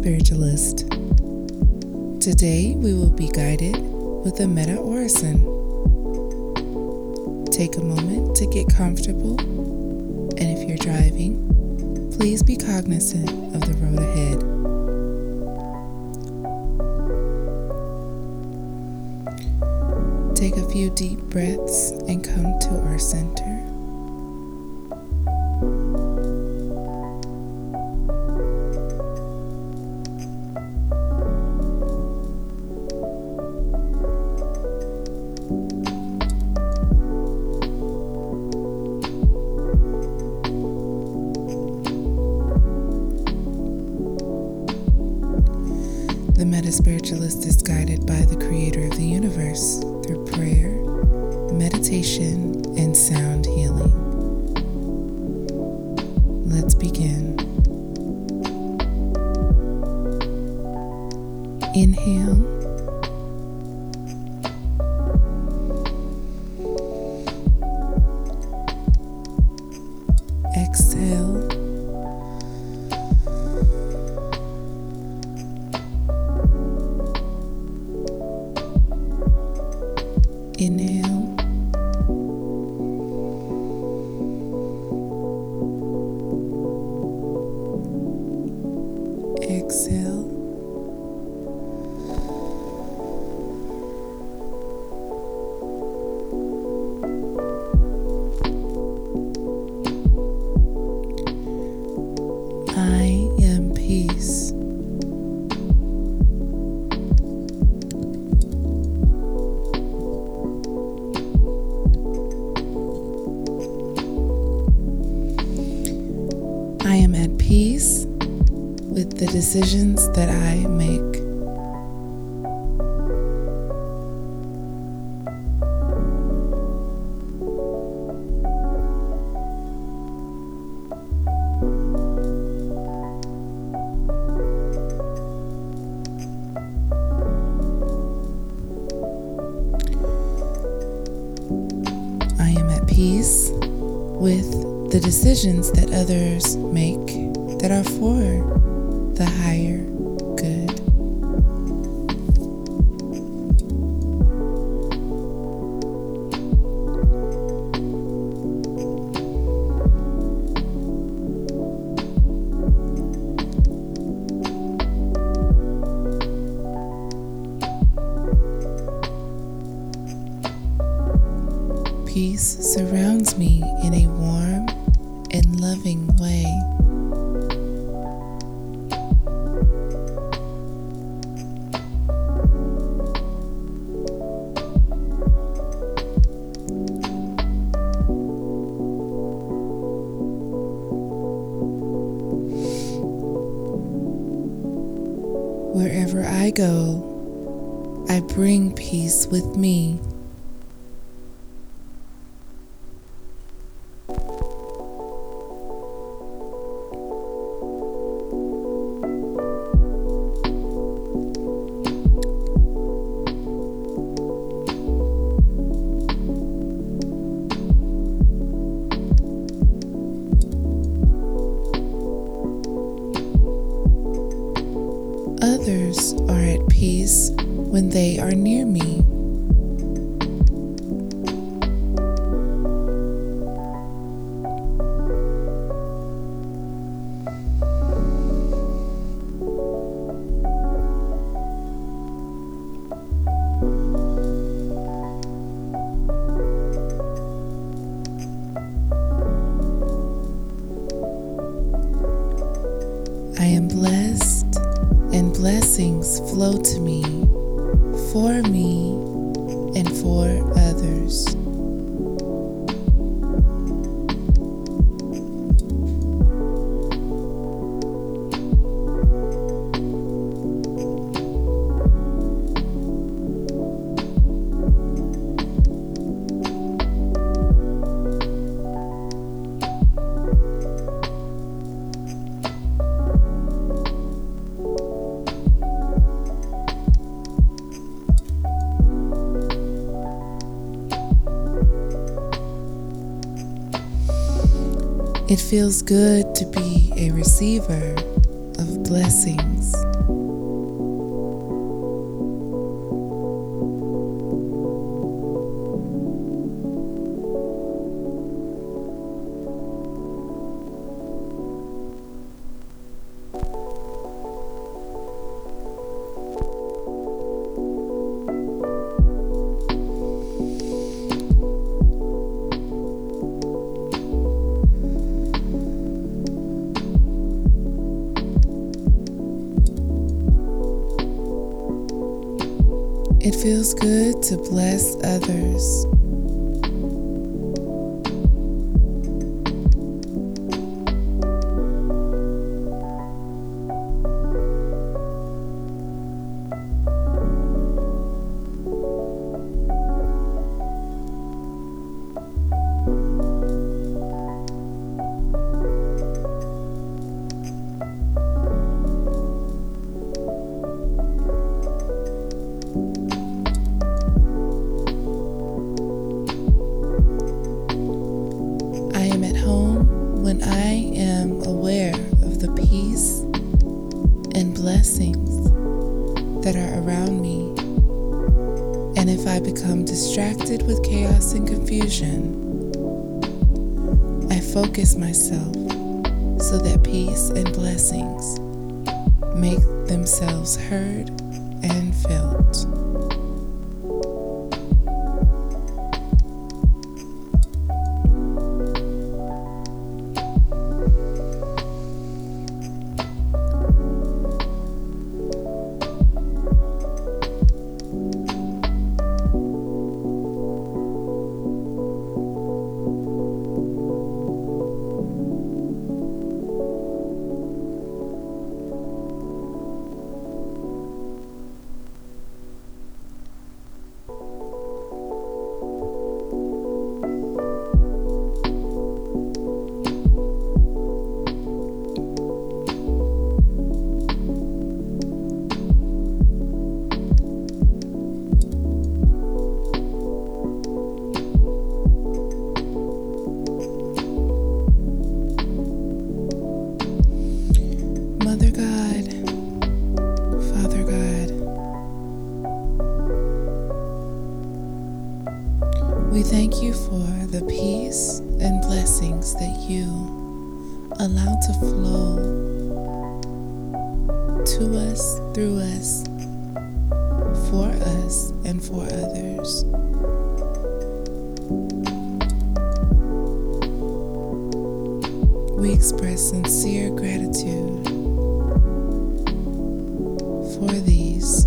Spiritualist. Today we will be guided with a MetaOrison. Take a moment to get comfortable, and if you're driving, please be cognizant of the road ahead. Take a few deep breaths and come to our center. The Spiritualist is guided by the Creator of the universe through prayer, meditation, and sound healing. Let's begin. Inhale. Exhale. Decisions that I make. I am at peace with the decisions that others make that are for the higher good. Peace surrounds me in a warm and loving way. Wherever I go, I bring peace with me. Peace when they are near me. Flow to me, for me, and for others. It feels good to be a receiver of blessings. It feels good to bless others. Distracted with chaos and confusion, I focus myself so that peace and blessings make themselves heard and felt. We thank you for the peace and blessings that you allow to flow to us, through us, for us, and for others. We express sincere gratitude for these.